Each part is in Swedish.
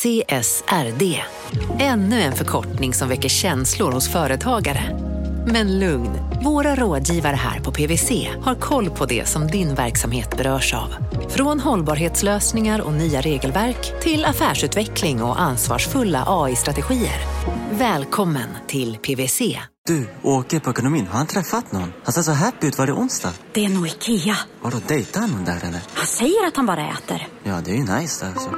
CSRD. Ännu en förkortning som väcker känslor hos företagare. Men lugn, våra rådgivare här på PWC har koll på det som din verksamhet berörs av. Från hållbarhetslösningar och nya regelverk till affärsutveckling och ansvarsfulla AI-strategier. Välkommen till PWC. Du, åker på ekonomin. Har han träffat någon? Han ser så happy ut. Var det onsdag? Det är nog Ikea. Har du dejtat någon där eller? Han säger att han bara äter. Ja, det är ju nice alltså.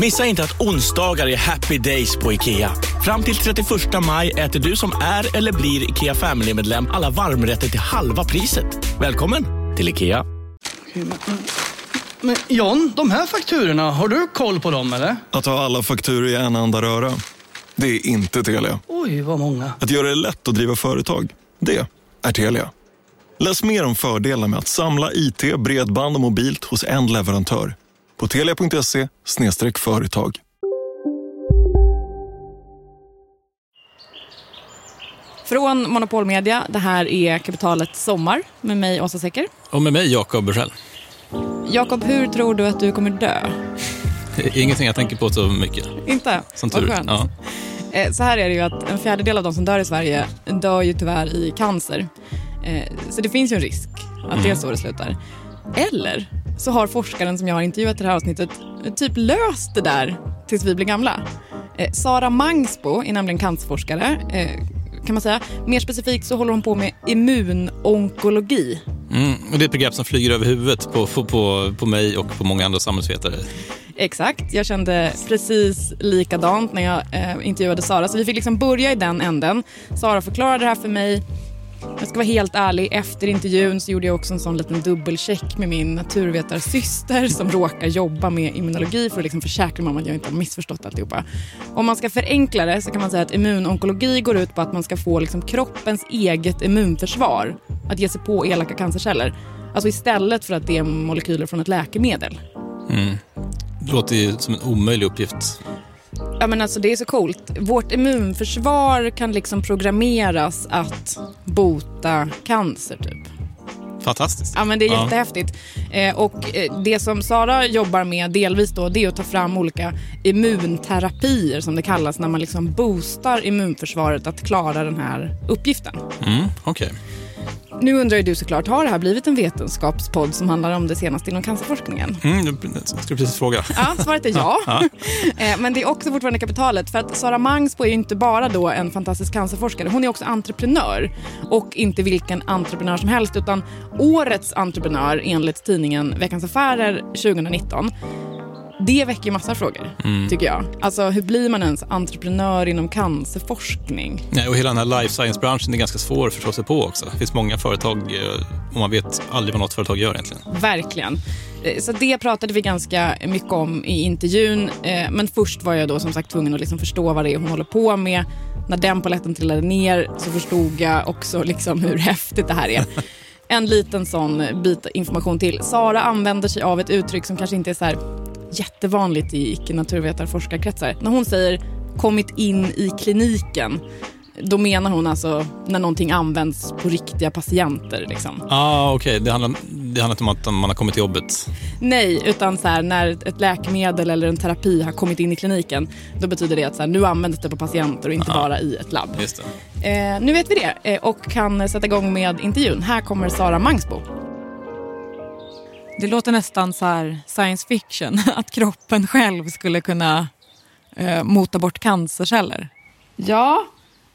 Missa inte att onsdagar är happy days på IKEA. Fram till 31 maj äter du som är eller blir IKEA Family-medlem alla varmrätter till halva priset. Välkommen till IKEA. Men John, de här fakturorna, har du koll på dem eller? Att ha alla fakturor i en enda röra. Det är inte Telia. Oj, vad många. Att göra det lätt att driva företag. Det är Telia. Läs mer om fördelarna med att samla IT, bredband och mobilt hos en leverantör. På telia.se företag. Från Monopol Media, det här är Kapitalet Sommar med mig Åsa Secker. Och med mig Jakob Bursell. Jakob, hur tror du att du kommer dö? Ingenting jag tänker på så mycket. Inte? Som tur. Vad skönt. Ja. Eh, Så här är det ju att en fjärdedel av de som dör i Sverige dör ju tyvärr i cancer. Eh, Så det finns ju en risk att det är så det slutar. Eller så har forskaren som jag har intervjuat i det här avsnittet typ löst det där tills vi blir gamla. Eh, Sara Mangsbo är nämligen cancerforskare eh, kan man säga. Mer specifikt så håller hon på med immunonkologi. Mm. Och det är ett begrepp som flyger över huvudet på, på, på, på mig och på många andra samhällsvetare. Exakt, jag kände precis likadant när jag eh, intervjuade Sara. Så vi fick liksom börja i den änden. Sara förklarade det här för mig. Jag ska vara helt ärlig, efter intervjun så gjorde jag också en sån liten dubbelcheck med min naturvetarsyster som råkar jobba med immunologi för att liksom försäkra mig om att jag inte har missförstått alltihopa. Om man ska förenkla det så kan man säga att immunonkologi går ut på att man ska få liksom kroppens eget immunförsvar att ge sig på elaka cancerceller. Alltså istället för att det är molekyler från ett läkemedel. Mm. Det låter ju som en omöjlig uppgift. Ja, men alltså, det är så coolt. Vårt immunförsvar kan liksom programmeras att bota cancer. typ. Fantastiskt. Ja, men det är Ja. jättehäftigt. Eh, och eh, det som Sara jobbar med delvis då, det är att ta fram olika immunterapier som det kallas när man liksom boostar immunförsvaret att klara den här uppgiften. Mm, Okej. Nu undrar ju du såklart, har det här blivit en vetenskapspodd som handlar om det senaste inom cancerforskningen? Mm, jag skulle precis fråga. Ja, svaret är ja. Eh, Men det är också fortfarande kapitalet. För att Sara Mangsbo är ju inte bara då en fantastisk cancerforskare. Hon är också entreprenör. Och inte vilken entreprenör som helst, utan årets entreprenör enligt tidningen Veckans Affärer 2019. Det väcker massa frågor, tycker jag. Alltså, hur blir man ens entreprenör inom cancerforskning? Nej, och hela den här life science-branschen är ganska svår att förstå sig på också. Det finns många företag eh, och man vet aldrig vad något företag gör egentligen. Verkligen. Eh, Så det pratade vi ganska mycket om i intervjun. Eh, Men först var jag då som sagt tvungen att liksom förstå vad det är hon håller på med. När den polletten trillade ner så förstod jag också liksom hur häftigt det här är. En liten sån bit information till. Sara använder sig av ett uttryck som kanske inte är så här jättevanligt i icke-naturvetarforskarkretsar. När hon säger kommit in i kliniken då menar hon alltså när någonting används på riktiga patienter. Liksom. Ah, Okej, det, handlar, det handlar inte om att man har kommit till jobbet. Nej, utan så här, när ett läkemedel eller en terapi har kommit in i kliniken, då betyder det att så här, nu används det på patienter och inte bara i ett labb. Just. Eh, nu vet vi det eh, och kan sätta igång med intervjun. Här kommer Sara Mangsbo. Det låter nästan så här science fiction, att kroppen själv skulle kunna eh, mota bort cancerceller. Ja,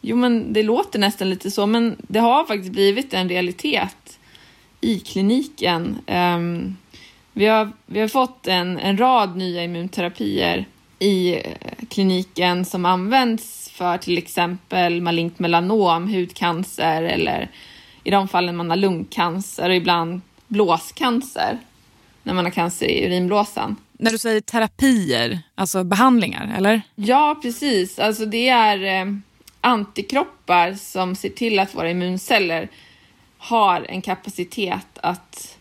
jo men det låter nästan lite så, men det har faktiskt blivit en realitet i kliniken. Um, vi, har, vi har fått en, en rad nya immunterapier i eh, kliniken som används för till exempel malignt melanom, hudcancer eller i de fallen man har lungcancer och ibland blåscancer när man har cancer i urinblåsan. När du säger terapier, alltså behandlingar, eller? Ja, precis. Alltså det är eh, antikroppar som ser till att våra immunceller har en kapacitet att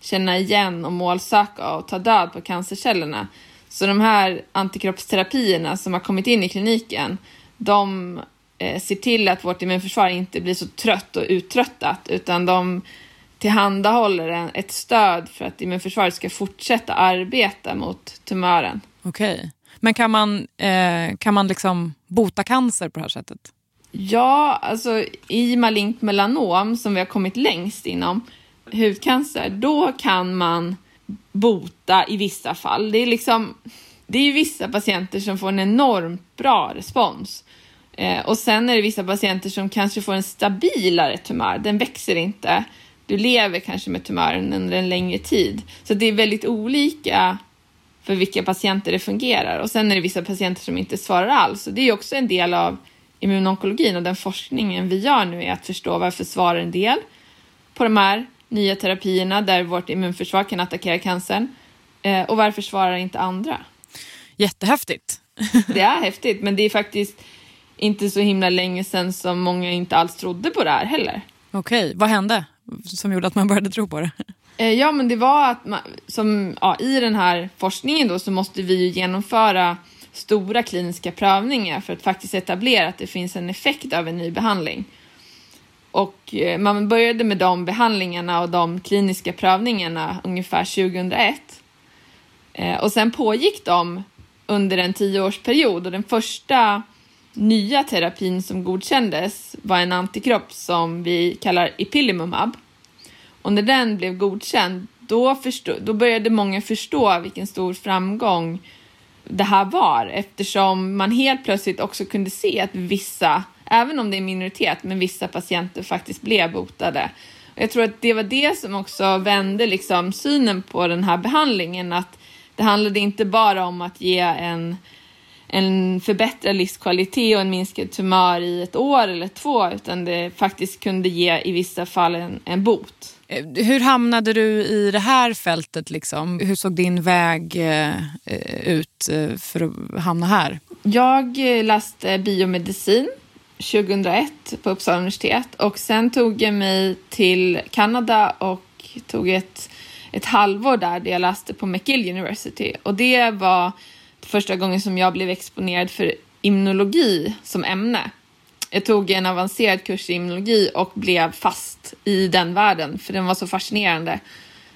känna igen och målsöka och ta död på cancercellerna. Så de här antikroppsterapierna som har kommit in i kliniken, de eh, ser till att vårt immunförsvar inte blir så trött och uttröttat, utan de tillhandahåller en, ett stöd för att immunförsvaret ska fortsätta arbeta mot tumören. Okej. Men kan man, eh, kan man liksom bota cancer på det här sättet? Ja, alltså i malignt melanom som vi har kommit längst inom hudcancer, då kan man bota i vissa fall. Det är liksom, det är vissa patienter som får en enormt bra respons. Eh, och sen är det vissa patienter som kanske får en stabilare tumör, den växer inte. Du lever kanske med tumören under en längre tid. Så det är väldigt olika för vilka patienter det fungerar. Och sen är det vissa patienter som inte svarar alls. Och det är också en del av immunonkologin och den forskningen vi gör nu är att förstå varför svarar en del på de här nya terapierna där vårt immunförsvar kan attackera cancern eh, och varför svarar inte andra? Jättehäftigt. det är häftigt, men det är faktiskt inte så himla länge sedan som många inte alls trodde på det här heller. Okej, vad hände som gjorde att man började tro på det? Eh, ja, men det var att man, som, ja, i den här forskningen då så måste vi ju genomföra stora kliniska prövningar för att faktiskt etablera att det finns en effekt av en ny behandling. Och eh, man började med de behandlingarna och de kliniska prövningarna ungefär 2001. Eh, och sen pågick de under en tioårsperiod och den första nya terapin som godkändes var en antikropp som vi kallar ipilimumab. Och när den blev godkänd, då, förstod, då började många förstå vilken stor framgång det här var eftersom man helt plötsligt också kunde se att vissa, även om det är minoritet, men vissa patienter faktiskt blev botade. Och jag tror att det var det som också vände liksom synen på den här behandlingen, att det handlade inte bara om att ge en en förbättrad livskvalitet och en minskad tumör i ett år eller två, utan det faktiskt kunde ge i vissa fall en, en bot. Eh, hur hamnade du i det här fältet? Liksom? Hur såg din väg eh, ut eh, för att hamna här? Jag läste biomedicin 2001 på Uppsala universitet och sen tog jag mig till Kanada och tog ett, ett halvår där, där jag läste på McGill University. Och det var första gången som jag blev exponerad för immunologi som ämne. Jag tog en avancerad kurs i immunologi och blev fast i den världen, för den var så fascinerande.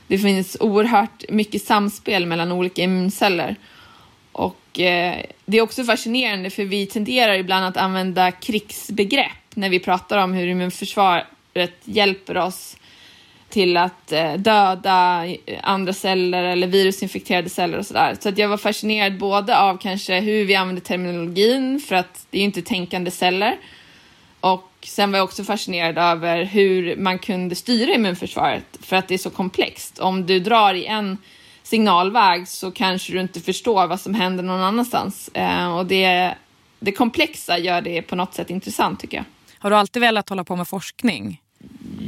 Det finns oerhört mycket samspel mellan olika immunceller. Och eh, det är också fascinerande för vi tenderar ibland att använda krigsbegrepp när vi pratar om hur immunförsvaret hjälper oss till att eh, döda andra celler eller virusinfekterade celler och sådär. Så att jag var fascinerad både av kanske hur vi använder terminologin för att det är ju inte tänkande celler och sen var jag också fascinerad över hur man kunde styra immunförsvaret för att det är så komplext. Om du drar i en signalväg så kanske du inte förstår vad som händer någon annanstans eh, och det, det komplexa gör det på något sätt intressant tycker jag. Har du alltid velat hålla på med forskning?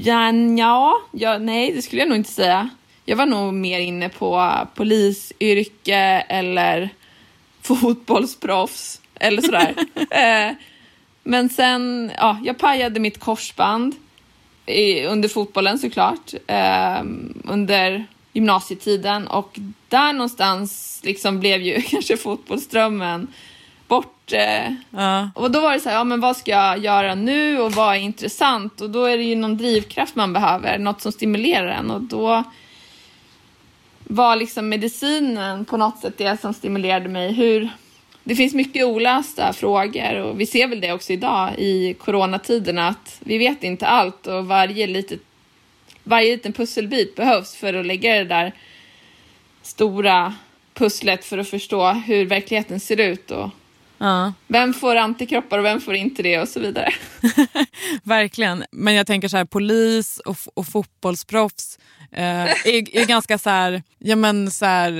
Ja, ja, ja, nej, det skulle jag nog inte säga. Jag var nog mer inne på polisyrke eller fotbollsproffs eller sådär. eh, men sen, ja, jag pajade mitt korsband i, under fotbollen såklart, eh, under gymnasietiden och där någonstans liksom blev ju kanske fotbollsdrömmen bort. Eh, ja. Och då var det så här, ja men vad ska jag göra nu och vad är intressant? Och då är det ju någon drivkraft man behöver, något som stimulerar en och då var liksom medicinen på något sätt det som stimulerade mig. Hur, det finns mycket olösta frågor och vi ser väl det också idag i coronatiderna att vi vet inte allt och varje, litet, varje liten pusselbit behövs för att lägga det där stora pusslet för att förstå hur verkligheten ser ut och Ja. Vem får antikroppar och vem får inte det och så vidare. Verkligen. Men jag tänker så här, polis och, och fotbollsproffs är, är ganska så här, ja men så här,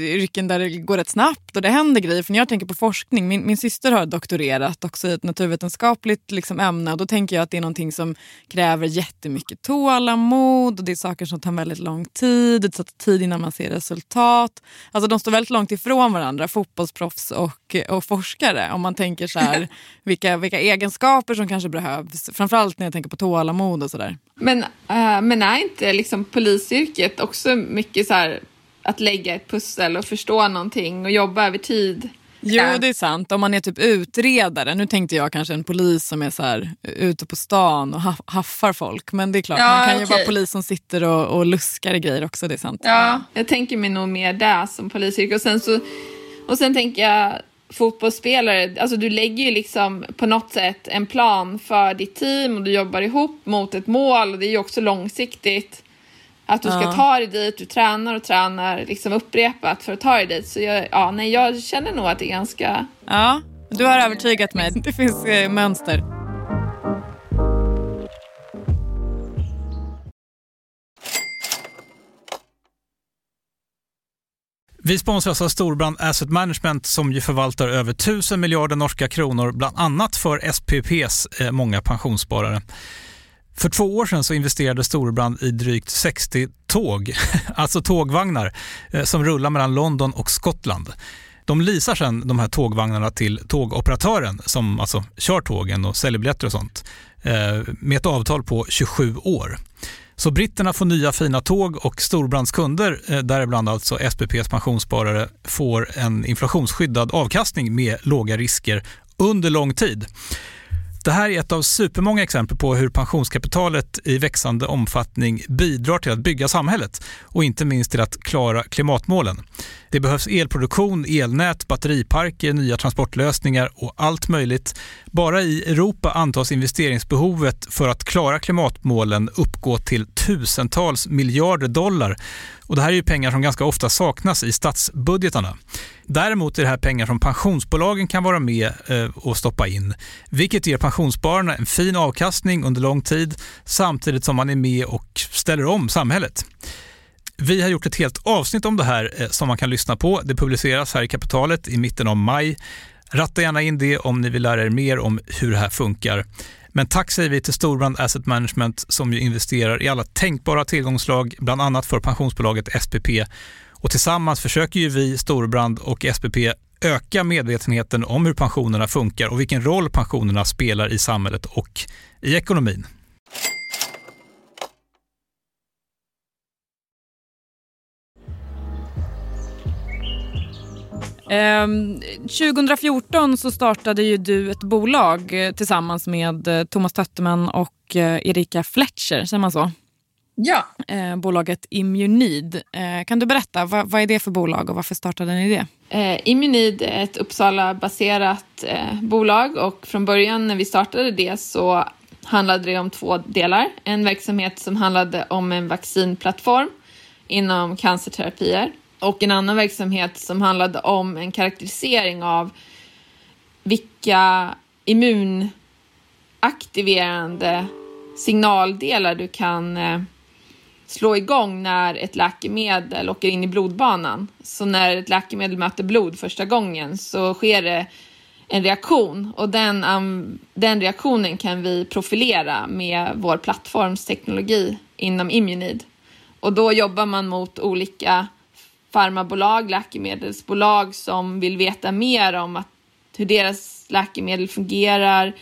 yrken där det går rätt snabbt och det händer grejer. För när jag tänker på forskning, min, min syster har doktorerat också i ett naturvetenskapligt liksom, ämne och då tänker jag att det är någonting som kräver jättemycket tålamod och det är saker som tar väldigt lång tid, det tar tid innan man ser resultat. Alltså de står väldigt långt ifrån varandra, fotbollsproffs och, och forskare. Om man tänker så här, vilka, vilka egenskaper som kanske behövs. Framförallt när jag tänker på tålamod och sådär. Men, uh, men är inte liksom polisyrket också mycket så här att lägga ett pussel och förstå någonting och jobba över tid? Jo, det är sant. Om man är typ utredare. Nu tänkte jag kanske en polis som är så här, ute på stan och haffar folk. Men det är klart, ja, man kan ju vara polis som sitter och, och luskar i grejer också. Det är sant. Ja, jag tänker mig nog mer där som polisyrke. Och sen så Och sen tänker jag fotbollsspelare, alltså du lägger ju liksom på något sätt en plan för ditt team och du jobbar ihop mot ett mål och det är ju också långsiktigt. Att du ska Ja. ta dig dit, du tränar och tränar liksom upprepat för att ta dig dit. Så jag, ja, nej, jag känner nog att det är ganska... Ja, du har övertygat mig. Det finns eh, mönster. Vi sponsras av Storbrand Asset Management som ju förvaltar över 1000 miljarder norska kronor, bland annat för SPPs eh, många pensionssparare. För två år sedan så investerade Storbrand i drygt 60 tåg, alltså tågvagnar, eh, som rullar mellan London och Skottland. De leasar sedan de här tågvagnarna till tågoperatören som alltså kör tågen och säljer biljetter och sånt eh, med ett avtal på 27 år. Så britterna får nya fina tåg och Storbrands kunder, eh, däribland alltså SPPs pensionssparare, får en inflationsskyddad avkastning med låga risker under lång tid. Det här är ett av supermånga exempel på hur pensionskapitalet i växande omfattning bidrar till att bygga samhället och inte minst till att klara klimatmålen. Det behövs elproduktion, elnät, batteriparker, nya transportlösningar och allt möjligt. Bara i Europa antas investeringsbehovet för att klara klimatmålen uppgå till tusentals miljarder dollar. Och det här är ju pengar som ganska ofta saknas i statsbudgetarna. Däremot är det här pengar som pensionsbolagen kan vara med eh, och stoppa in, vilket ger pensionsspararna en fin avkastning under lång tid samtidigt som man är med och ställer om samhället. Vi har gjort ett helt avsnitt om det här eh, som man kan lyssna på. Det publiceras här i Kapitalet i mitten av maj. Ratta gärna in det om ni vill lära er mer om hur det här funkar. Men tack säger vi till Storbrand Asset Management som ju investerar i alla tänkbara tillgångslag, bland annat för pensionsbolaget SPP. Och tillsammans försöker ju vi, Storbrand och SPP, öka medvetenheten om hur pensionerna funkar och vilken roll pensionerna spelar i samhället och i ekonomin. Ehm, 2014 så startade ju du ett bolag eh, tillsammans med eh, Thomas Tötterman och eh, Erika Fletcher, säger man så? Ja. Eh, bolaget Immunid. Eh, kan du berätta, vad, vad är det för bolag och varför startade ni det? Eh, Immunid är ett Uppsala-baserat bolag och från början när vi startade det så handlade det om två delar. En verksamhet som handlade om en vaccinplattform inom cancerterapier och en annan verksamhet som handlade om en karaktärisering av vilka immunaktiverande signaldelar du kan eh, slå igång när ett läkemedel åker in i blodbanan. Så när ett läkemedel möter blod första gången så sker det en reaktion och den, um, den reaktionen kan vi profilera med vår plattformsteknologi inom Immunid. Och då jobbar man mot olika farmabolag, läkemedelsbolag som vill veta mer om att, hur deras läkemedel fungerar,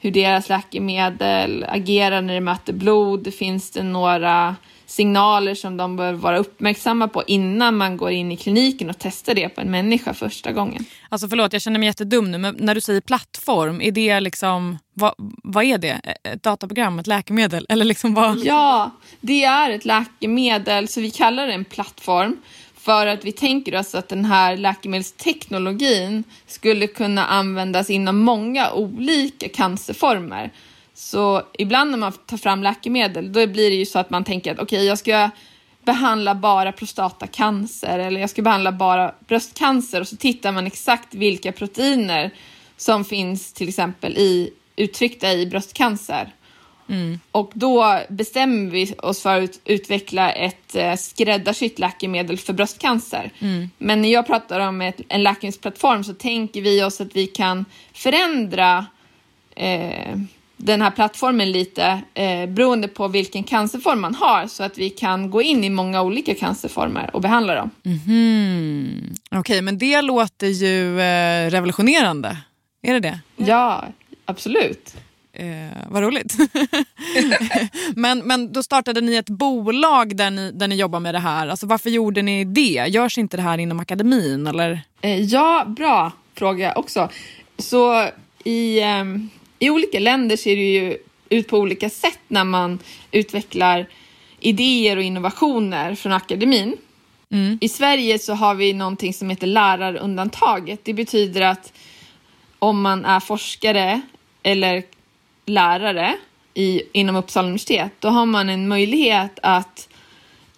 hur deras läkemedel agerar när det möter blod. Finns det några signaler som de bör vara uppmärksamma på innan man går in i kliniken och testar det på en människa första gången? Alltså förlåt, jag känner mig jättedum nu, men när du säger plattform, är det liksom, vad, vad är det? Ett dataprogram, ett läkemedel? Eller liksom vad? Ja, det är ett läkemedel, så vi kallar det en plattform för att vi tänker oss att den här läkemedelsteknologin skulle kunna användas inom många olika cancerformer. Så ibland när man tar fram läkemedel, då blir det ju så att man tänker att okej, okay, jag ska behandla bara prostatacancer eller jag ska behandla bara bröstcancer och så tittar man exakt vilka proteiner som finns till exempel i, uttryckta i bröstcancer. Mm. Och då bestämmer vi oss för att utveckla ett eh, skräddarsytt läkemedel för bröstcancer. Mm. Men när jag pratar om ett, en läkemedelsplattform så tänker vi oss att vi kan förändra eh, den här plattformen lite eh, beroende på vilken cancerform man har så att vi kan gå in i många olika cancerformer och behandla dem. Mhm. Okej, okay, men det låter ju eh, revolutionerande. Är det det? Ja, absolut. Eh, vad roligt. men, men då startade ni ett bolag där ni, där ni jobbar med det här. Alltså, varför gjorde ni det? Görs inte det här inom akademin? Eller? Eh, ja, bra fråga också. Så i, eh, i olika länder ser det ju ut på olika sätt när man utvecklar idéer och innovationer från akademin. I Sverige så har vi någonting som heter lärarundantaget. Det betyder att om man är forskare eller lärare i, inom Uppsala universitet, då har man en möjlighet att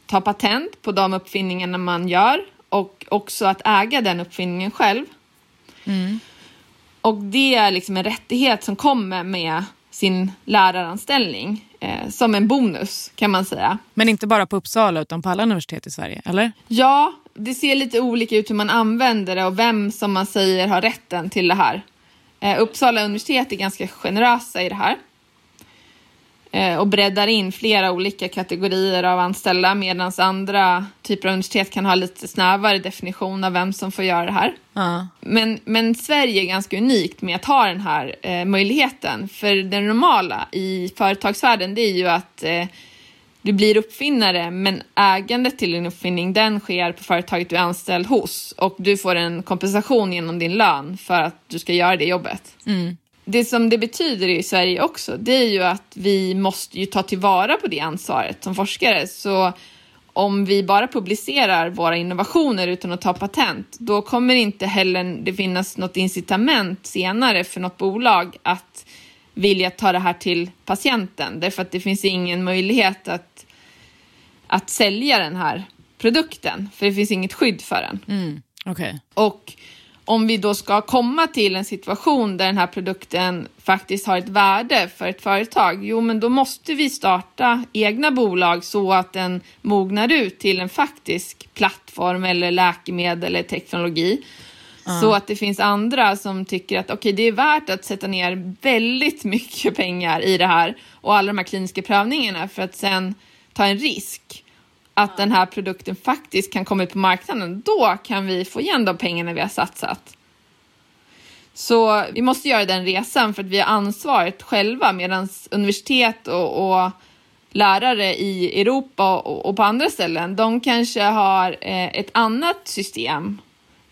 ta patent på de uppfinningarna man gör och också att äga den uppfinningen själv. Och det är liksom en rättighet som kommer med sin läraranställning eh, som en bonus kan man säga. Men inte bara på Uppsala utan på alla universitet i Sverige, eller? Ja, det ser lite olika ut hur man använder det och vem som man säger har rätten till det här. Eh, Uppsala universitet är ganska generösa i det här. Eh, och breddar in flera olika kategorier av anställda medan andra typer av universitet kan ha lite snävare definition av vem som får göra det här. Ja. Men, men Sverige är ganska unikt med att ha den här eh, möjligheten. För det normala i företagsvärlden det är ju att eh, du blir uppfinnare men ägandet till din uppfinning den sker på företaget du är anställd hos och du får en kompensation genom din lön för att du ska göra det jobbet. Det som det betyder i Sverige också det är ju att vi måste ju ta tillvara på det ansvaret som forskare. Så om vi bara publicerar våra innovationer utan att ta patent, då kommer inte heller det finnas något incitament senare för något bolag att vilja ta det här till patienten. Därför att det finns ingen möjlighet att, att sälja den här produkten, för det finns inget skydd för den. Okej. Och om vi då ska komma till en situation där den här produkten faktiskt har ett värde för ett företag, jo men då måste vi starta egna bolag så att den mognar ut till en faktisk plattform eller läkemedel eller teknologi. Så att det finns andra som tycker att okej, det är värt att sätta ner väldigt mycket pengar i det här och alla de här kliniska prövningarna för att sen ta en risk att den här produkten faktiskt kan komma ut på marknaden. Då kan vi få igen de pengarna vi har satsat. Så vi måste göra den resan för att vi har ansvaret själva medan universitet och, och lärare i Europa och, och på andra ställen, de kanske har eh, ett annat system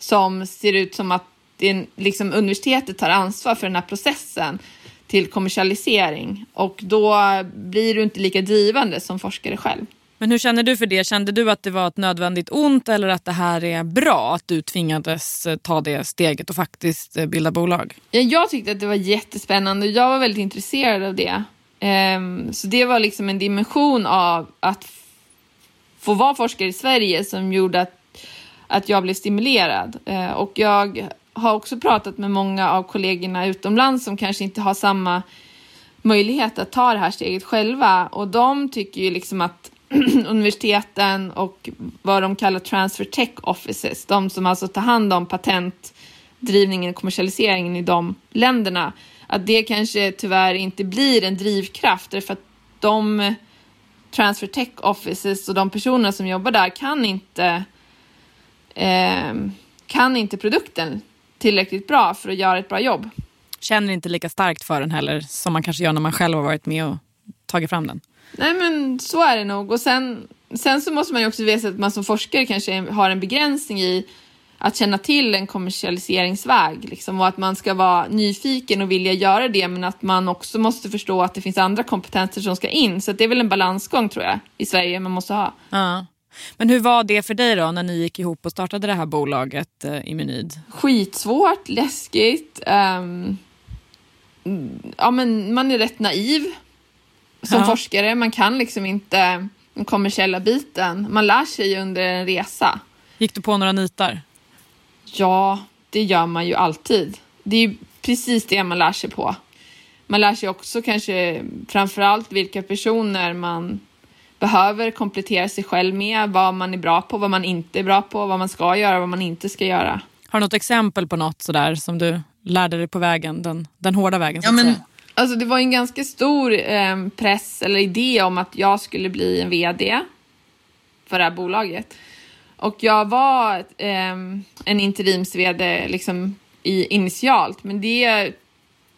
som ser ut som att det liksom universitetet tar ansvar för den här processen till kommersialisering och då blir du inte lika drivande som forskare själv. Men hur känner du för det? Kände du att det var ett nödvändigt ont eller att det här är bra att du tvingades eh, ta det steget och faktiskt eh, bilda bolag? Ja, jag tyckte att det var jättespännande och jag var väldigt intresserad av det. Ehm, så det var liksom en dimension av att få vara forskare i Sverige som gjorde att, att jag blev stimulerad. Eh, och jag har också pratat med många av kollegorna utomlands som kanske inte har samma möjlighet att ta det här steget själva och de tycker ju liksom att universiteten och vad de kallar transfer tech offices, de som alltså tar hand om patentdrivningen och kommersialiseringen i de länderna, att det kanske tyvärr inte blir en drivkraft därför att de transfer tech offices och de personer som jobbar där kan inte eh, kan inte produkten tillräckligt bra för att göra ett bra jobb. Känner inte lika starkt för den heller som man kanske gör när man själv har varit med och tagit fram den. Nej men så är det nog. Och sen, sen så måste man ju också veta att man som forskare kanske har en begränsning i att känna till en kommersialiseringsväg liksom, och att man ska vara nyfiken och vilja göra det men att man också måste förstå att det finns andra kompetenser som ska in. Så det är väl en balansgång tror jag i Sverige man måste ha. Ja. Men hur var det för dig då när ni gick ihop och startade det här bolaget eh, Immunid? Skitsvårt, läskigt. mm, ja, men man är rätt naiv som Ja. forskare. Man kan liksom inte den kommersiella biten. Man lär sig under en resa. Gick du på några nitar? Ja, det gör man ju alltid. Det är precis det man lär sig på. Man lär sig också kanske framförallt vilka personer man behöver komplettera sig själv med, vad man är bra på, vad man inte är bra på, vad man ska göra, vad man inte ska göra. Har du något exempel på något sådär som du lärde dig på vägen, den, den hårda vägen så att säga? Alltså det var en ganska stor eh, press eller idé om att jag skulle bli en VD för det här bolaget. Och jag var eh, en interims-VD liksom i, initialt, men det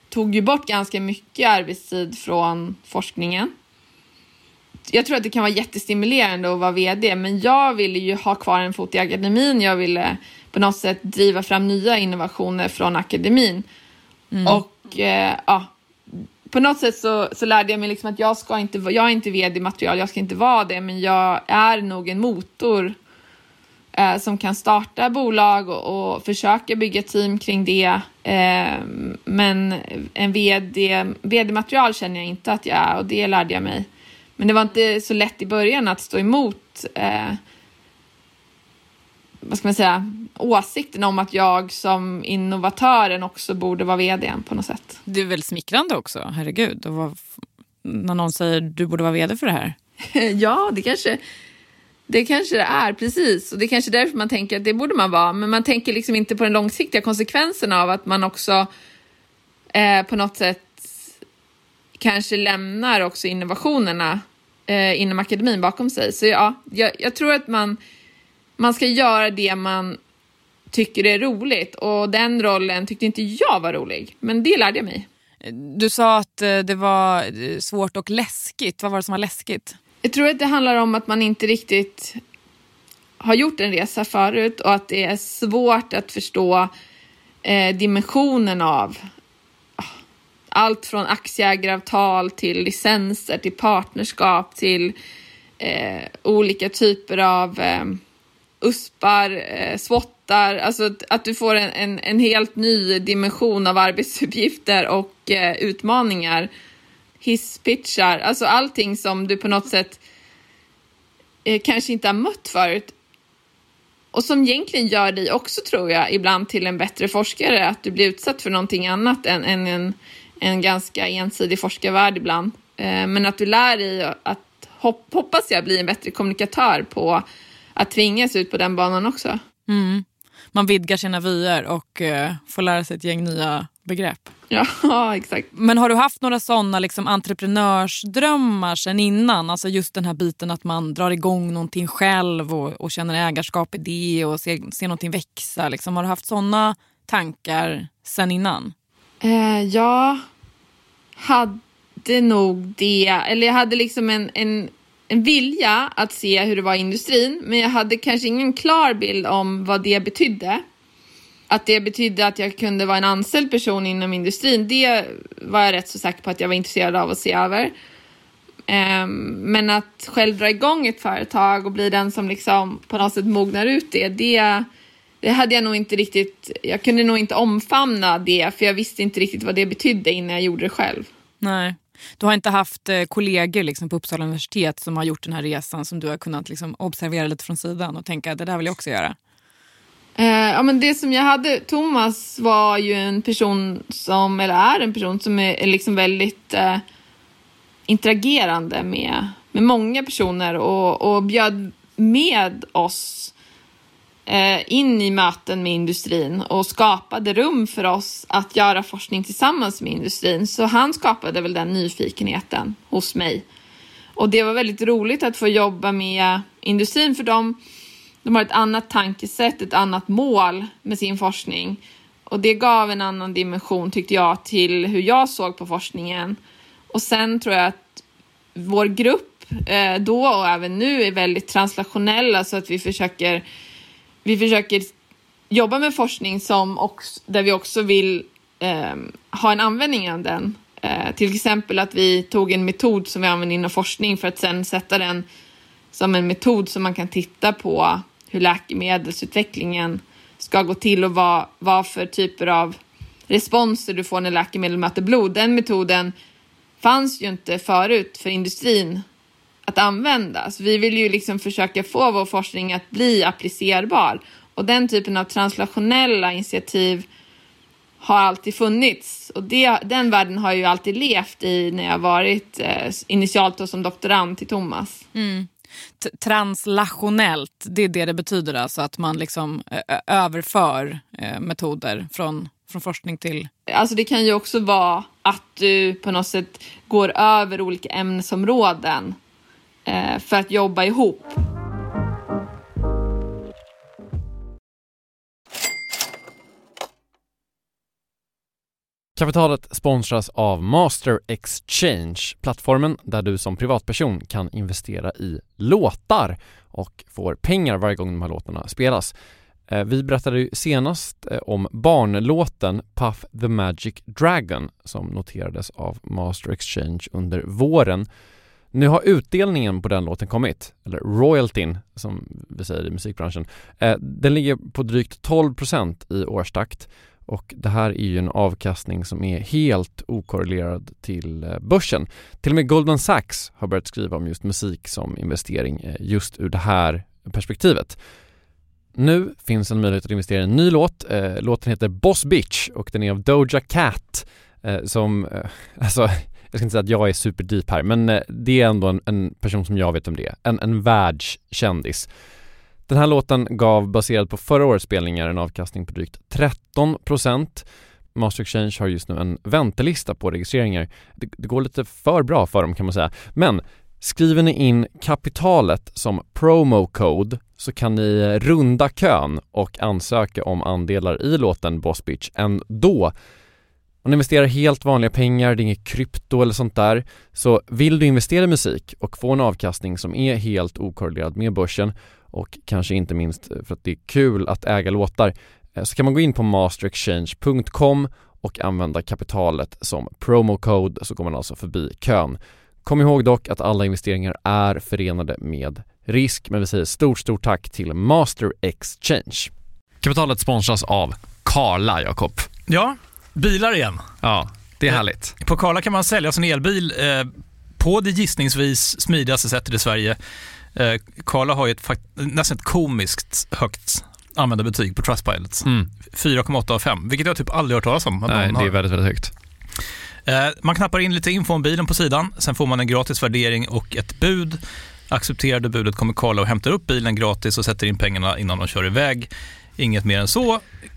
tog ju bort ganska mycket arbetstid från forskningen. Jag tror att det kan vara jättestimulerande att vara VD, men jag ville ju ha kvar en fot i akademin. Jag ville på något sätt driva fram nya innovationer från akademin. Och eh, ja, på något sätt så, så lärde jag mig liksom att jag ska inte, jag är inte vd-material, jag ska inte vara det, men jag är nog en motor eh, som kan starta bolag och, och försöka bygga team kring det. Eh, men en vd, vd-material känner jag inte att jag är och det lärde jag mig. Men det var inte så lätt i början att stå emot eh, vad ska man säga, åsikten om att jag som innovatören också borde vara vd på något sätt. Det är väl smickrande också, herregud. Och vad, när någon säger du borde vara vd för det här. ja, det kanske, det kanske det är, precis. Och det är kanske därför man tänker att det borde man vara. Men man tänker liksom inte på den långsiktiga konsekvensen av att man också eh, på något sätt kanske lämnar också innovationerna eh, inom akademin bakom sig. Så ja, jag, jag tror att man man ska göra det man tycker är roligt och den rollen tyckte inte jag var rolig, men det lärde jag mig. Du sa att eh, det var eh, svårt och läskigt. Vad var det som var läskigt? Jag tror att det handlar om att man inte riktigt har gjort en resa förut och att det är svårt att förstå eh, dimensionen av allt från aktieägaravtal till licenser till partnerskap till eh, olika typer av eh, uspar, eh, swattar, alltså att du får en, en, en, helt ny dimension av arbetsuppgifter och eh, utmaningar. Hisspitchar, alltså allting som du på något sätt eh, kanske inte har mött förut. Och som egentligen gör dig också, tror jag, ibland till en bättre forskare, att du blir utsatt för någonting annat än, än en, en ganska ensidig forskarvärld ibland. Eh, men att du lär dig att, hoppas jag, bli en bättre kommunikatör på att tvingas ut på den banan också. Mm. Man vidgar sina vyer och uh, får lära sig ett gäng nya begrepp. Ja, exakt. Men har du haft några sådana liksom, entreprenörsdrömmar sen innan? Alltså just den här biten att man drar igång någonting själv och, och känner ägarskap i det och ser, ser någonting växa. Liksom. Har du haft sådana tankar sen innan? Eh, jag hade nog det. Eller jag hade liksom en, en en vilja att se hur det var i industrin, men jag hade kanske ingen klar bild om vad det betydde. Att det betydde att jag kunde vara en anställd person inom industrin, det var jag rätt så säker på att jag var intresserad av att se över. Ehm, men att själv dra igång ett företag och bli den som liksom på något sätt mognar ut det, det, det hade jag nog inte riktigt, jag kunde nog inte omfamna det för jag visste inte riktigt vad det betydde innan jag gjorde det själv. Nej. Du har inte haft eh, kollegor liksom, på Uppsala universitet som har gjort den här resan som du har kunnat liksom, observera lite från sidan och tänka att det där vill jag också göra? Eh, ja, men det som jag hade, Thomas var ju en person som, eller är en person som är, liksom väldigt eh, interagerande med, med många personer och, och bjöd med oss Eh, in i möten med industrin och skapade rum för oss att göra forskning tillsammans med industrin. Så han skapade väl den nyfikenheten hos mig. Och det var väldigt roligt att få jobba med industrin för de, De har ett annat tankesätt, ett annat mål med sin forskning. Och det gav en annan dimension tyckte jag till hur jag såg på forskningen. Och sen tror jag att vår grupp eh, då och även nu är väldigt translationella så att vi försöker vi försöker jobba med forskning som också, där vi också vill eh, ha en användning av den. Eh, till exempel att vi tog en metod som vi använder inom forskning för att sen sätta den som en metod som man kan titta på hur läkemedelsutvecklingen ska gå till och vad, vad för typer av responser du får när läkemedel möter blod. Den metoden fanns ju inte förut för industrin att användas. Vi vill ju liksom försöka få vår forskning att bli applicerbar och den typen av translationella initiativ har alltid funnits och det, den världen har jag ju alltid levt i när jag varit eh, initialt som doktorand till Thomas. Mm. Translationellt, det är det det betyder alltså att man liksom överför eh, metoder från, från forskning till... Alltså det kan ju också vara att du på något sätt går över olika ämnesområden Eh, för att jobba ihop. Kapitalet sponsras av Master Exchange, plattformen där du som privatperson kan investera i låtar och får pengar varje gång de här låtarna spelas. Eh, vi berättade ju senast eh, om barnlåten Puff the Magic Dragon som noterades av Master Exchange under våren nu har utdelningen på den låten kommit, eller royaltyn som vi säger i musikbranschen. Eh, den ligger på drygt 12% i årstakt och det här är ju en avkastning som är helt okorrelerad till eh, börsen. Till och med Goldman Sachs har börjat skriva om just musik som investering eh, just ur det här perspektivet. Nu finns en möjlighet att investera i en ny låt. Eh, låten heter Boss Bitch och den är av Doja Cat som, alltså jag ska inte säga att jag är superdeep här men eh, det är ändå en, en person som jag vet om det är. En, en världskändis. Den här låten gav baserad på förra årets spelningar en avkastning på drygt 13% Master Exchange har just nu en väntelista på registreringar. Det, det, går lite för bra för dem kan man säga. Men skriver ni in kapitalet som promo code så kan ni eh, runda kön och ansöka om andelar i låten Boss Bitch ändå. Om ni investerar helt vanliga pengar, det är inget krypto eller sånt där, så vill du investera i musik och få en avkastning som är helt okorrelerad med börsen och kanske inte minst för att det är kul att äga låtar eh, så kan man gå in på masterexchange.com och använda kapitalet som promocode så går man alltså förbi kön. Kom ihåg dock att alla investeringar är förenade med risk men vi säger stort, stort tack till Master Exchange. Kapitalet sponsras av Karla, Jakob. Ja, bilar igen. Ja, det är eh, härligt. På Karla kan man sälja sin elbil eh, på det gissningsvis smidigaste sättet i Sverige Eh, Karla har ju ett nästan ett komiskt högt användarbetyg på Trustpilot. Mm. 4,8 av 5, vilket jag typ aldrig hört talas om. Nej, det är väldigt, väldigt högt. Eh, man knappar in lite info om bilen på sidan, sen får man en gratis värdering och ett bud. Accepterar du budet kommer Karla och hämtar upp bilen gratis och sätter in pengarna innan de kör iväg. Inget mer än så.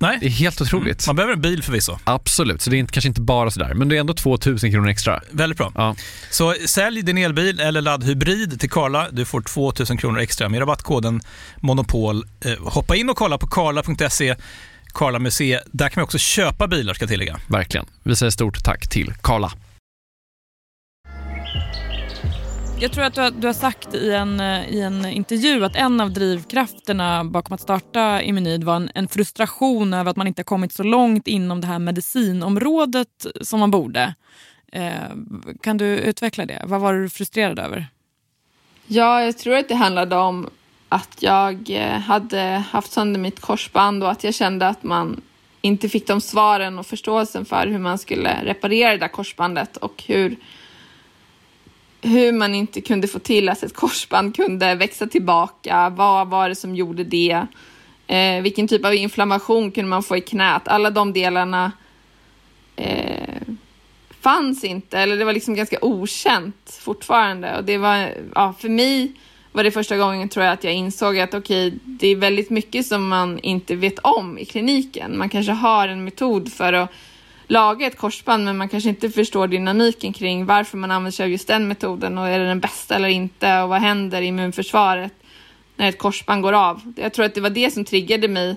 Nej. Det är helt otroligt. Man behöver en bil förvisso. Absolut, så det är inte, kanske inte bara sådär, men det är ändå 2000 kronor extra. Väldigt bra. Ja. Så sälj din elbil eller laddhybrid till Karla. Du får 2000 kronor extra med rabattkoden Monopol. Eh, hoppa in och kolla på karla.se. Karla Museet. Där kan man också köpa bilar ska jag tillägga. Verkligen. Vi säger stort tack till Karla. Jag tror att du har, du har sagt i en, eh, i en intervju att en av drivkrafterna bakom att starta Immunid var en, en, frustration över att man inte kommit så långt inom det här medicinområdet som man borde. Eh, kan du utveckla det? Vad var du frustrerad över? Ja, jag tror att det handlade om att jag eh, hade haft sönder mitt korsband och att jag kände att man inte fick de svaren och förståelsen för hur man skulle reparera det där korsbandet och hur hur man inte kunde få till att ett korsband kunde växa tillbaka. Vad var det som gjorde det? Eh, vilken typ av inflammation kunde man få i knät? Alla de delarna eh, fanns inte, eller det var liksom ganska okänt fortfarande. Och det var, ja, för mig var det första gången tror jag att jag insåg att okej, okay, det är väldigt mycket som man inte vet om i kliniken. Man kanske har en metod för att laga ett korsband men man kanske inte förstår dynamiken kring varför man använder sig av just den metoden och är det den bästa eller inte och vad händer i immunförsvaret när ett korsband går av. Jag tror att det var det som triggade mig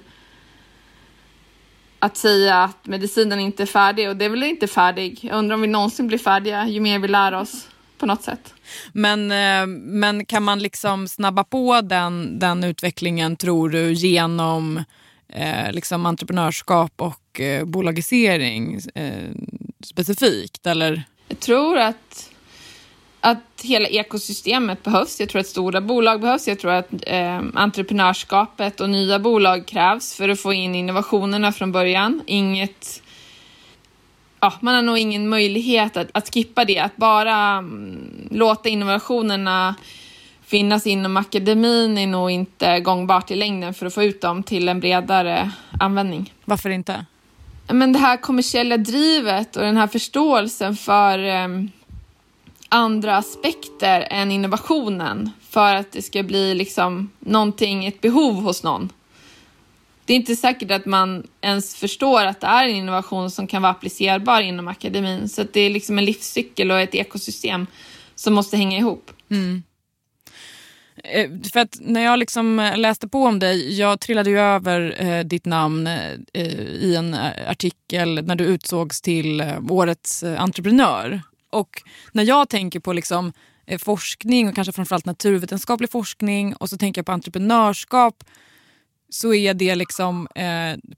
att säga att medicinen inte är färdig och det är väl inte färdig. Jag undrar om vi någonsin blir färdiga ju mer vi lär oss på något sätt. Men, eh, men kan man liksom snabba på den, den utvecklingen tror du genom eh, liksom entreprenörskap och eh, bolagisering eh, specifikt? Eller? Jag tror att, att hela ekosystemet behövs. Jag tror att stora bolag behövs. Jag tror att eh, entreprenörskapet och nya bolag krävs för att få in innovationerna från början. Inget ja, man har nog ingen möjlighet att, att skippa det, att bara um, låta innovationerna finnas inom akademin är nog inte gångbart i längden för att få ut dem till en bredare användning. Varför inte? Men det här kommersiella drivet och den här förståelsen för um, andra aspekter än innovationen för att det ska bli liksom någonting, ett behov hos någon. Det är inte säkert att man ens förstår att det är en innovation som kan vara applicerbar inom akademin. Så det är liksom en livscykel och ett ekosystem som måste hänga ihop. Mm. Eh, för att när jag liksom eh, läste på om dig, jag trillade ju över eh, ditt namn eh, i en eh, artikel när du utsågs till eh, årets eh, entreprenör. Och när jag tänker på liksom, eh, forskning och kanske framförallt naturvetenskaplig forskning och så tänker jag på entreprenörskap så är det liksom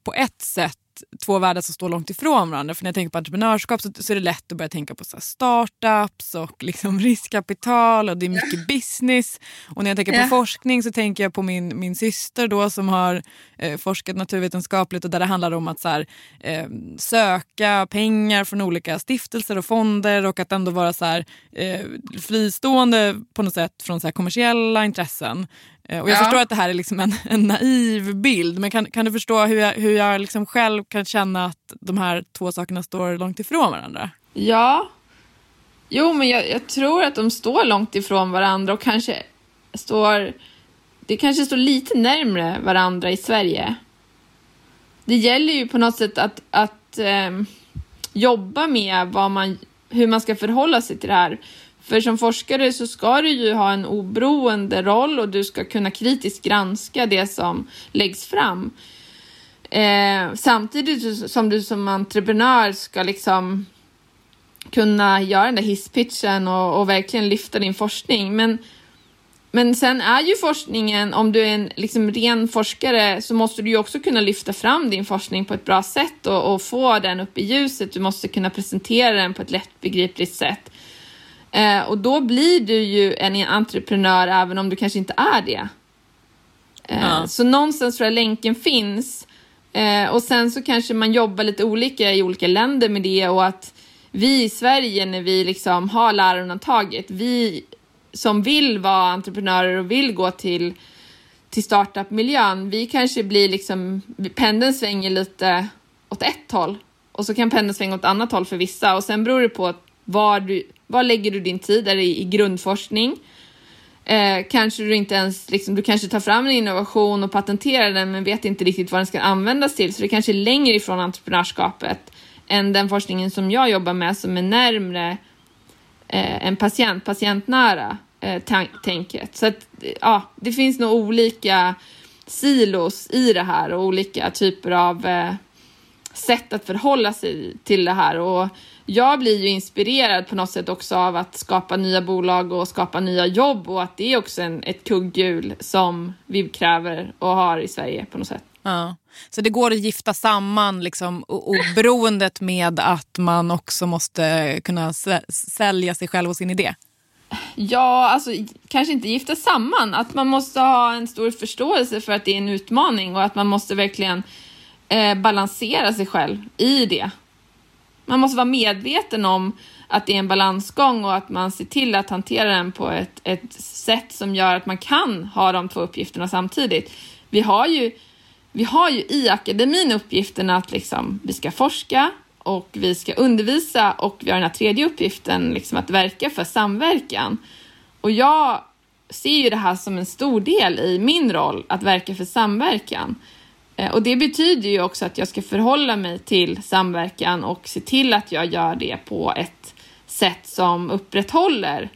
på ett sätt två världar som står långt ifrån varandra. För när jag tänker på entreprenörskap så, så är det lätt att börja tänka på så startups och liksom riskkapital och det är mycket business. Och när jag tänker yeah. på forskning så tänker jag på min, min syster då som har eh, forskat naturvetenskapligt och där det handlar om att så här, eh, söka pengar från olika stiftelser och fonder och att ändå vara så här, eh, fristående på något sätt från så kommersiella intressen. Eh, och jag ja. förstår att det här är liksom en, en naiv bild men kan, kan du förstå hur jag, hur jag liksom själv kan känna att de här två sakerna står långt ifrån varandra? Ja. Jo, men jag, jag tror att de står långt ifrån varandra och kanske står... Det kanske står lite närmre varandra i Sverige. Det gäller ju på något sätt att, att eh, jobba med vad man, hur man ska förhålla sig till det här. För som forskare så ska du ju ha en oberoende roll och du ska kunna kritiskt granska det som läggs fram. Eh, samtidigt som du som entreprenör ska liksom kunna göra den där hisspitchen och, och verkligen lyfta din forskning. Men, men sen är ju forskningen, om du är en liksom ren forskare så måste du ju också kunna lyfta fram din forskning på ett bra sätt och, och få den upp i ljuset. Du måste kunna presentera den på ett lättbegripligt sätt. Eh, och då blir du ju en entreprenör även om du kanske inte är det. Eh, ja. Så någonstans tror jag länken finns. Eh, och sen så kanske man jobbar lite olika i olika länder med det och att vi i Sverige när vi liksom har lärarundantaget, vi som vill vara entreprenörer och vill gå till, till startup-miljön, vi kanske blir liksom, pendeln svänger lite åt ett håll och så kan pendeln svänga åt annat håll för vissa och sen beror det på var du, var lägger du din tid? Är det i grundforskning? Eh, kanske du inte ens, liksom, du kanske tar fram en innovation och patenterar den men vet inte riktigt vad den ska användas till. Så det kanske är längre ifrån entreprenörskapet än den forskningen som jag jobbar med som är närmre eh, en patient, patientnära eh, tänket. Så att, ja, det finns nog olika silos i det här och olika typer av eh, sätt att förhålla sig till det här. Och jag blir ju inspirerad på något sätt också av att skapa nya bolag och skapa nya jobb och att det är också en, ett kugghjul som vi kräver och har i Sverige på något sätt. Ja. Så det går att gifta samman liksom, oberoendet med att man också måste kunna sälja sig själv och sin idé? Ja, alltså kanske inte gifta samman. Att man måste ha en stor förståelse för att det är en utmaning och att man måste verkligen eh, balansera sig själv i det. Man måste vara medveten om att det är en balansgång och att man ser till att hantera den på ett, ett sätt som gör att man kan ha de två uppgifterna samtidigt. Vi har ju, vi har ju i akademin uppgiften att liksom, vi ska forska och vi ska undervisa och vi har den här tredje uppgiften, liksom att verka för samverkan. Och jag ser ju det här som en stor del i min roll, att verka för samverkan. Eh, och det betyder ju också att jag ska förhålla mig till samverkan och se till att jag gör det på ett sätt som upprätthåller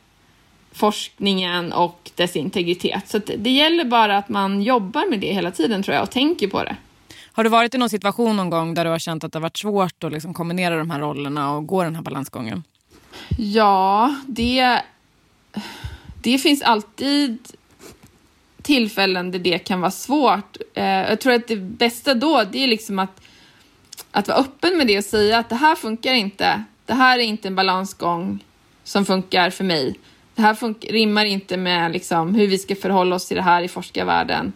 forskningen och dess integritet. Så det gäller bara att man jobbar med det hela tiden tror jag och tänker på det. Har du varit i någon situation någon gång där du har känt att det har varit svårt att liksom kombinera de här rollerna och gå den här balansgången? Ja, det, det finns alltid tillfällen där det kan vara svårt. Eh, jag tror att det bästa då, det är liksom att, att vara öppen med det och säga att det här funkar inte. Det här är inte en balansgång som funkar för mig. Det här funkar, rimmar inte med liksom hur vi ska förhålla oss till det här i forskarvärlden.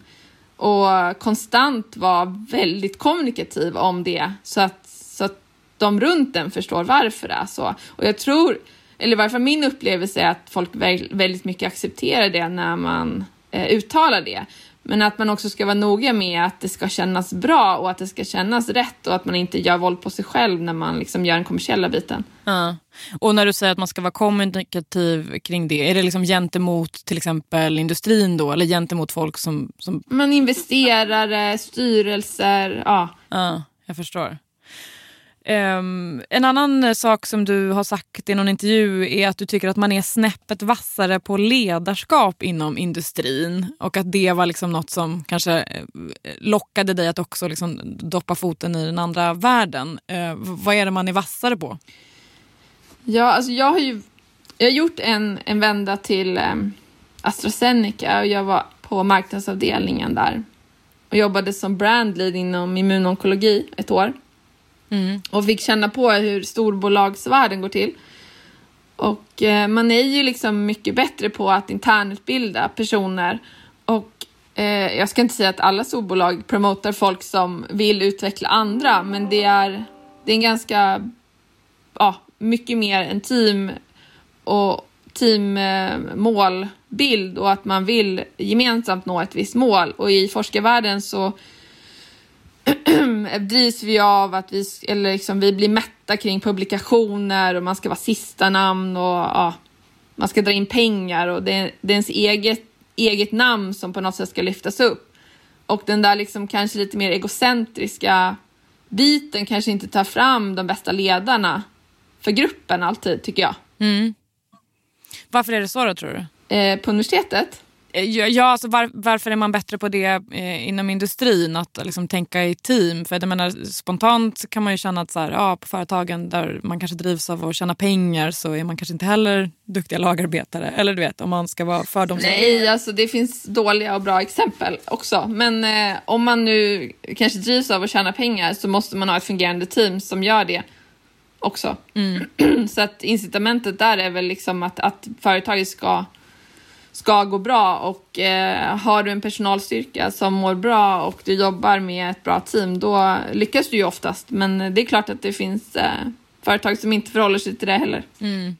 Och konstant vara väldigt kommunikativ om det så att, så att de runt den förstår varför det är så. Och jag tror, eller i varje fall min upplevelse är att folk väldigt mycket accepterar det när man eh, uttala det. Men att man också ska vara noga med att det ska kännas bra och att det ska kännas rätt och att man inte gör våld på sig själv när man liksom gör den kommersiella biten. Ja. Och när du säger att man ska vara kommunikativ kring det, är det liksom gentemot till exempel industrin då eller gentemot folk som... som... Man investerare, styrelser, ja. Ja, jag förstår. Um, en annan sak som du har sagt i någon intervju är att du tycker att man är snäppet vassare på ledarskap inom industrin och att det var liksom något som kanske eh, lockade dig att också liksom doppa foten i den andra världen. Uh, vad är det man är vassare på? Ja, alltså jag har ju jag har gjort en, en vända till um, AstraZeneca och jag var på marknadsavdelningen där och jobbade som brandlead inom immunonkologi ett år. Mm. Och fick känna på hur storbolagsvärlden går till. Och eh, man är ju liksom mycket bättre på att internutbilda personer. Och eh, jag ska inte säga att alla storbolag promotar folk som vill utveckla andra, men det är, det är en ganska, ja, mycket mer en team och teammålbild eh, och att man vill gemensamt nå ett visst mål. Och i forskarvärlden så drivs vi av att vi, eller liksom, vi blir mätta kring publikationer och man ska vara sista namn och ja, man ska dra in pengar och det, det är ens eget, eget namn som på något sätt ska lyftas upp. Och den där liksom kanske lite mer egocentriska biten kanske inte tar fram de bästa ledarna för gruppen alltid, tycker jag. Mm. Varför är det så då, tror du? Eh, på universitetet? Eh, ja, alltså var, varför är man bättre på det eh, inom industrin? Att liksom, tänka i team? För jag menar, spontant kan man ju känna att så här, ja, på företagen där man kanske drivs av att tjäna pengar så är man kanske inte heller duktiga lagarbetare. Eller du vet, om man ska vara fördomsfull. Nej, alltså det finns dåliga och bra exempel också. Men eh, om man nu kanske drivs av att tjäna pengar så måste man ha ett fungerande team som gör det också. Mm. så att incitamentet där är väl liksom att, att företaget ska ska gå bra och eh, har du en personalstyrka som mår bra och du jobbar med ett bra team då lyckas du ju oftast. Men det är klart att det finns eh, företag som inte förhåller sig till det heller. Mm.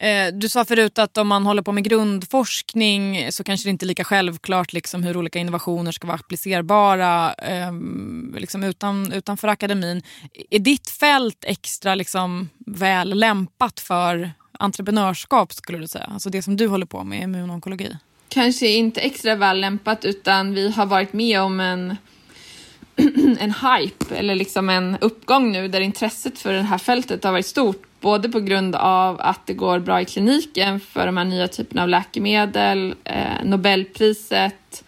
Eh, du sa förut att om man håller på med grundforskning så kanske det inte är lika självklart liksom hur olika innovationer ska vara applicerbara eh, liksom utan, utanför akademin. Är ditt fält extra liksom väl lämpat för entreprenörskap skulle du säga? Alltså det som du håller på med, immunonkologi. Kanske inte extra väl lämpat utan vi har varit med om en, en hype eller liksom en uppgång nu där intresset för det här fältet har varit stort. Både på grund av att det går bra i kliniken för de här nya typerna av läkemedel, eh, Nobelpriset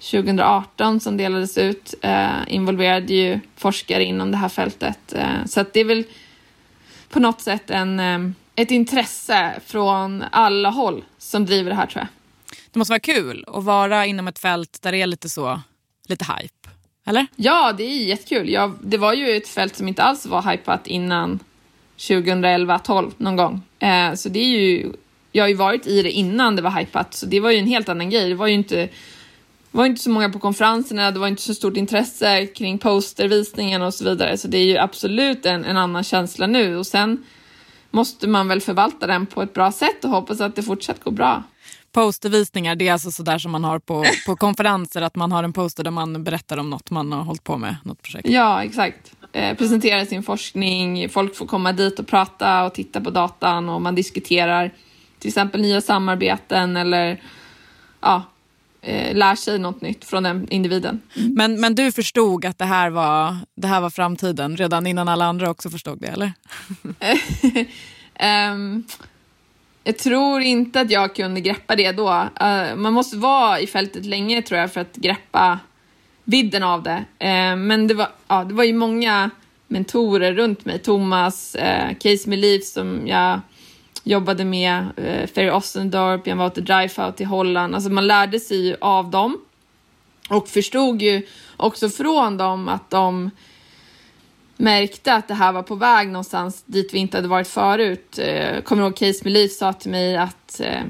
2018 som delades ut eh, involverade ju forskare inom det här fältet. Eh, så att det är väl på något sätt en eh, ett intresse från alla håll som driver det här tror jag. Det måste vara kul att vara inom ett fält där det är lite så, lite hype. Eller? Ja, det är jättekul. Jag, det var ju ett fält som inte alls var hypat innan 2011-12 någon gång. Eh, så det är ju, jag har ju varit i det innan det var hypat, så det var ju en helt annan grej. Det var ju inte, var inte så många på konferenserna, det var inte så stort intresse kring postervisningen och så vidare. Så det är ju absolut en, en annan känsla nu. Och sen måste man väl förvalta den på ett bra sätt och hoppas att det fortsatt går bra. Postervisningar, det är alltså sådär som man har på, på konferenser, att man har en poster där man berättar om något man har hållit på med, något projekt. Ja, exakt. Eh, presentera sin forskning, folk får komma dit och prata och titta på datan och man diskuterar till exempel nya samarbeten eller ja, eh, lär sig något nytt från den individen. Men, men du förstod att det här, var, det här var framtiden redan innan alla andra också förstod det, eller? um, jag tror inte att jag kunde greppa det då. Uh, man måste vara i fältet länge tror jag för att greppa vidden av det. Uh, men det var, ja, det var ju många mentorer runt mig. Thomas, uh, Case Me Leaf som jag jobbade med eh, Ferry jag Jan Wouter Dreifout i Holland. Alltså man lärde sig ju av dem och förstod ju också från dem att de märkte att det här var på väg någonstans dit vi inte hade varit förut. Eh, kommer ihåg Case Melif sa till mig att eh,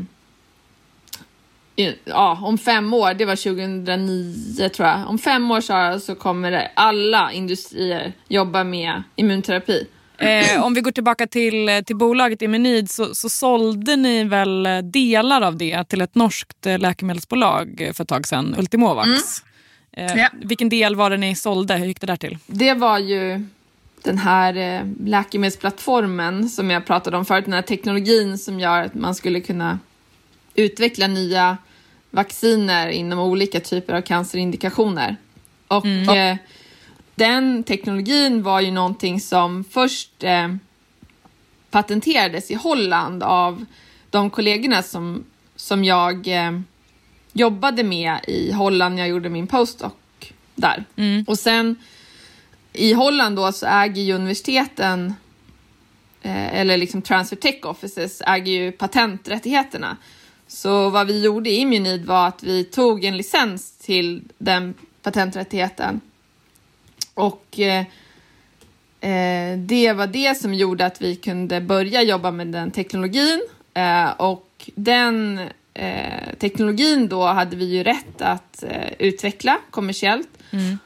ja, om fem år, det var 2009 tror jag, om fem år sa så kommer alla industrier jobba med immunterapi. Eh, om vi går tillbaka till, till bolaget Imenid så, så sålde ni väl delar av det till ett norskt läkemedelsbolag för ett tag sedan, Ultimovax. Mm. Eh, ja. Vilken del var det ni sålde? Hur gick det där till? Det var ju den här eh, läkemedelsplattformen som jag pratade om förut, den här teknologin som gör att man skulle kunna utveckla nya vacciner inom olika typer av cancerindikationer. Och mm. eh, den teknologin var ju någonting som först eh, patenterades i Holland av de kollegorna som, som jag eh, jobbade med i Holland när jag gjorde min postdoc där. Mm. Och sen i Holland då så äger ju universiteten eh, eller liksom transfer tech offices äger ju patenträttigheterna. Så vad vi gjorde i Immunid var att vi tog en licens till den patenträttigheten och eh, eh, det var det som gjorde att vi kunde börja jobba med den teknologin eh, och den eh, teknologin då hade vi ju rätt att eh, utveckla kommersiellt. Mm.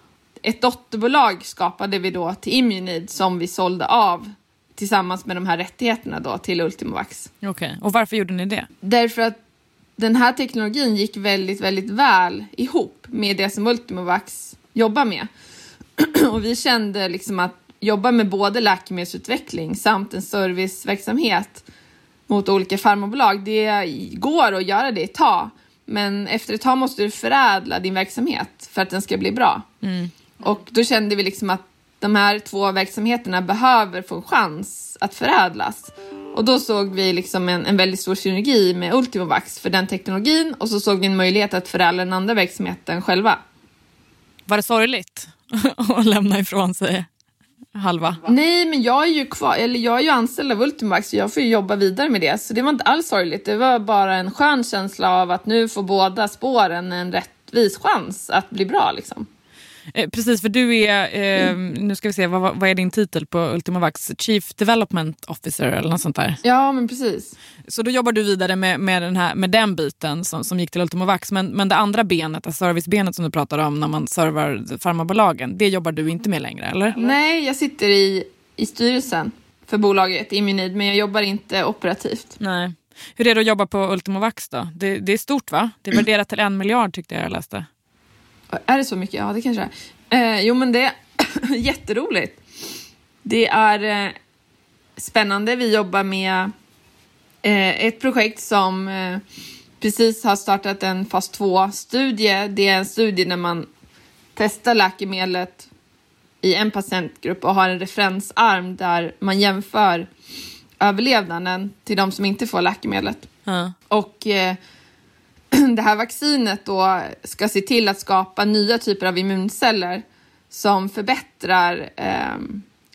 Ett dotterbolag skapade vi då till Immunid som vi sålde av tillsammans med de här rättigheterna då till Ultimovax. Okej, och varför gjorde ni det? Därför att den här teknologin gick väldigt, väldigt väl ihop med det som Ultimovax jobbar med. och vi kände liksom att jobba med både läkemedelsutveckling samt en serviceverksamhet mot olika farmabolag, det går att göra det ett tag. Men efter ett tag måste du förädla din verksamhet för att den ska bli bra. Mm. Och då kände vi liksom att de här två verksamheterna behöver få en chans att förädlas. Och då såg vi liksom en, en väldigt stor synergi med Ultimovax för den teknologin och så såg vi en möjlighet att förädla den andra verksamheten själva. Var det sorgligt och lämna ifrån sig halva? Nej, men jag är ju kvar, eller jag är ju anställd av Ultimax så jag får ju jobba vidare med det. Så det var inte alls sorgligt. Det var bara en skön känsla av att nu får båda spåren en rättvis chans att bli bra liksom. Eh, precis, för du är, eh, nu ska vi se, vad, vad är din titel på Ultimavax? Chief Development Officer eller något sånt där? Ja, men precis. Så då jobbar du vidare med, med, den, här, med den biten som, som gick till Ultimavax. Men, men det andra benet, alltså servicebenet som du pratar om när man servar farmabolagen, det jobbar du inte med längre, eller? Nej, jag sitter i, i styrelsen för bolaget Immunid, men jag jobbar inte operativt. Nej. Hur är det att jobba på Ultimovax då? Det, det är stort va? Det är värderat till en miljard tyckte jag jag läste. Är det så mycket? Ja, det kanske det är. Eh, jo, men det är jätteroligt. Det är eh, spännande. Vi jobbar med eh, ett projekt som eh, precis har startat en fas 2-studie. Det är en studie när man testar läkemedlet i en patientgrupp och har en referensarm där man jämför överlevnaden till de som inte får läkemedlet. Ja. Och eh, det här vaccinet då ska se till att skapa nya typer av immunceller som förbättrar eh,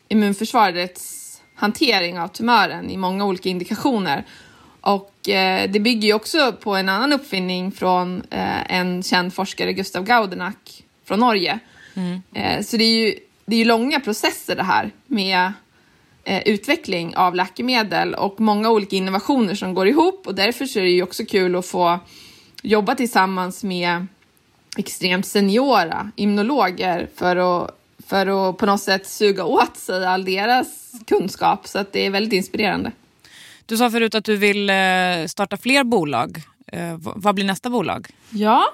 immunförsvarets hantering av tumören i många olika indikationer. Och eh, det bygger ju också på en annan uppfinning från eh, en känd forskare, Gustav Gaudenack från Norge. Eh, så det är ju det är ju långa processer det här med eh, utveckling av läkemedel och många olika innovationer som går ihop och därför så är det ju också kul att få jobba tillsammans med extremt seniora immunologer för att, för att på något sätt suga åt sig all deras kunskap så att det är väldigt inspirerande. Du sa förut att du vill eh, starta fler bolag. Eh, vad blir nästa bolag? Ja,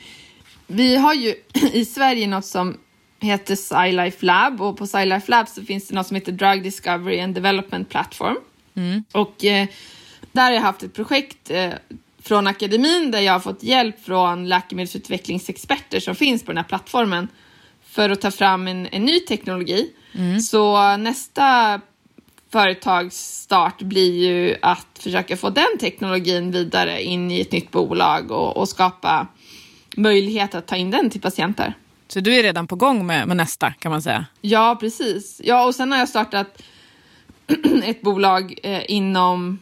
vi har ju i Sverige något som heter SciLife Lab och på SciLife Lab så finns det något som heter Drug Discovery and Development Platform. Och eh, där har jag haft ett projekt eh, från akademin där jag har fått hjälp från läkemedelsutvecklingsexperter som finns på den här plattformen för att ta fram en, en ny teknologi. Så nästa företagsstart blir ju att försöka få den teknologin vidare in i ett nytt bolag och, och skapa möjlighet att ta in den till patienter. Så du är redan på gång med, med nästa kan man säga. Ja, precis. Ja, och sen har jag startat ett bolag eh, inom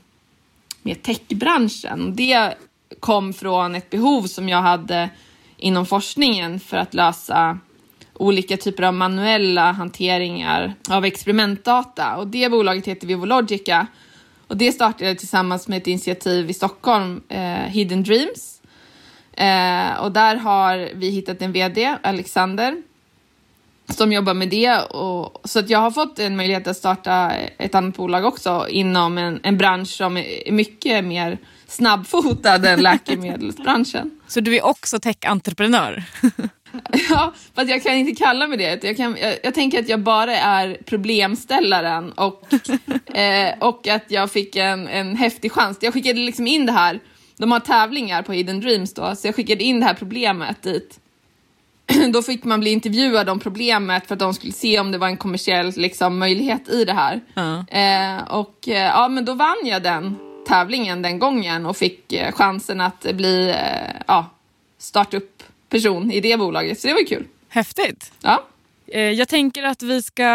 med techbranschen. Det kom från ett behov som jag hade inom forskningen för att lösa olika typer av manuella hanteringar av experimentdata. Och det bolaget heter Vivologica. Och det startade jag tillsammans med ett initiativ i Stockholm, eh, Hidden Dreams. Eh, och där har vi hittat en VD, Alexander, som jobbar med det. Och, så att jag har fått en möjlighet att starta ett annat bolag också inom en, en bransch som är mycket mer snabbfotad än läkemedelsbranschen. Så du är också tech-entreprenör? Ja, fast jag kan inte kalla mig det. Jag, kan, jag, jag tänker att jag bara är problemställaren och, eh, och att jag fick en, en häftig chans. Jag skickade liksom in det här, de har tävlingar på Hidden Dreams då, så jag skickade in det här problemet dit. då fick man bli intervjuad om problemet för att de skulle se om det var en kommersiell liksom, möjlighet i det här. Ja. Eh, och eh, ja, men då vann jag den tävlingen den gången och fick eh, chansen att bli eh, ja, startup-person i det bolaget. Så det var ju kul. Häftigt. Ja. Eh, Jag tänker att vi ska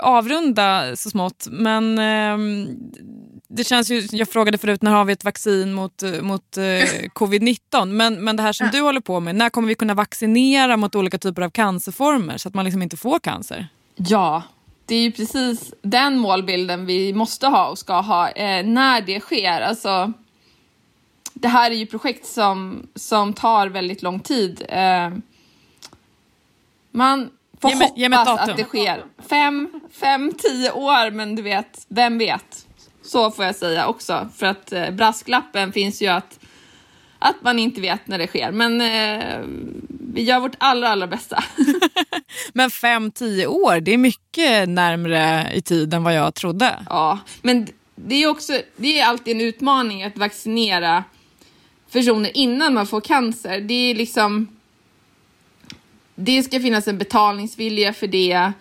avrunda så smått, men ehm, det känns ju, jag frågade förut när har vi ett vaccin mot, eh, mot eh, covid-19, men, men det här som du håller på med, när kommer vi kunna vaccinera mot olika typer av cancerformer så att man liksom inte får cancer? Ja, det är ju precis den målbilden vi måste ha och ska ha eh, när det sker. Alltså, det här är ju projekt som, som tar väldigt lång tid. Eh, man får Ge ge hoppas datum. att det sker. Fem, fem, tio år, men du vet, vem vet? Så får jag säga också, för att eh, brasklappen finns ju att, att man inte vet när det sker. Men eh, vi gör vårt allra, allra bästa. Men fem, tio år, det är mycket närmre i tid än vad jag trodde. Ja, men det är också det är alltid en utmaning att vaccinera personer innan man får cancer. Det är liksom... Det ska finnas en betalningsvilja för det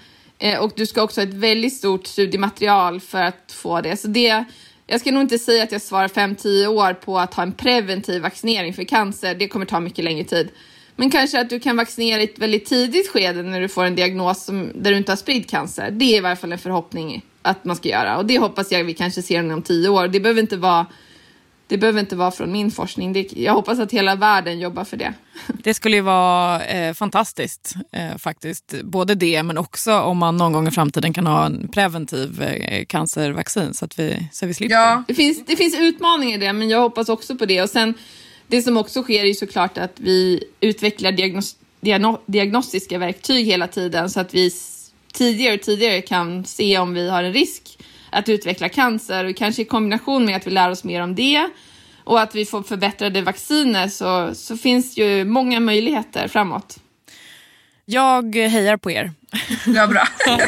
Eh, och du ska också ha ett väldigt stort studiematerial för att få det. Så det jag ska nog inte säga att jag svarar 5-10 år på att ha en preventiv vaccinering för cancer. Det kommer ta mycket längre tid. Men kanske att du kan vaccinera i ett väldigt tidigt skede när du får en diagnos som, där du inte har spridd cancer. Det är i varje fall en förhoppning att man ska göra. Och det hoppas jag vi kanske ser inom 10 år. Det behöver inte vara, det behöver inte vara från min forskning. Det, jag hoppas att hela världen jobbar för det. Det skulle ju vara eh, fantastiskt eh, faktiskt. Både det men också om man någon gång i framtiden kan ha en preventiv eh, cancervaccin så att vi, så vi slipper. Ja, det finns, det finns utmaningar i det, men jag hoppas också på det. Och sen, det som också sker är ju såklart att vi utvecklar diagnos, diagno, diagnostiska verktyg hela tiden så att vi tidigare och tidigare kan se om vi har en risk att utveckla cancer. Och kanske i kombination med att vi lär oss mer om det och att vi får förbättrade vacciner så, så finns ju många möjligheter framåt. Jag hejar på er. Ja, bra.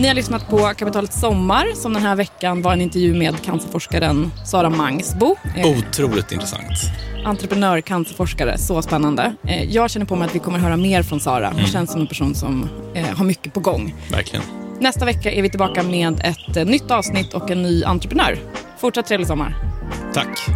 Ni har lyssnat på Kapitalets sommar som den här veckan var en intervju med cancerforskaren Sara Mangsbo. Eh, Otroligt intressant. entreprenör, cancerforskare. Så spännande. Eh, jag känner på mig att vi kommer höra mer från Sara. Hon känns som en person som eh, har mycket på gång. Verkligen. Nästa vecka är vi tillbaka med ett eh, nytt avsnitt och en ny entreprenör. Fortsatt trevlig sommar. Tack.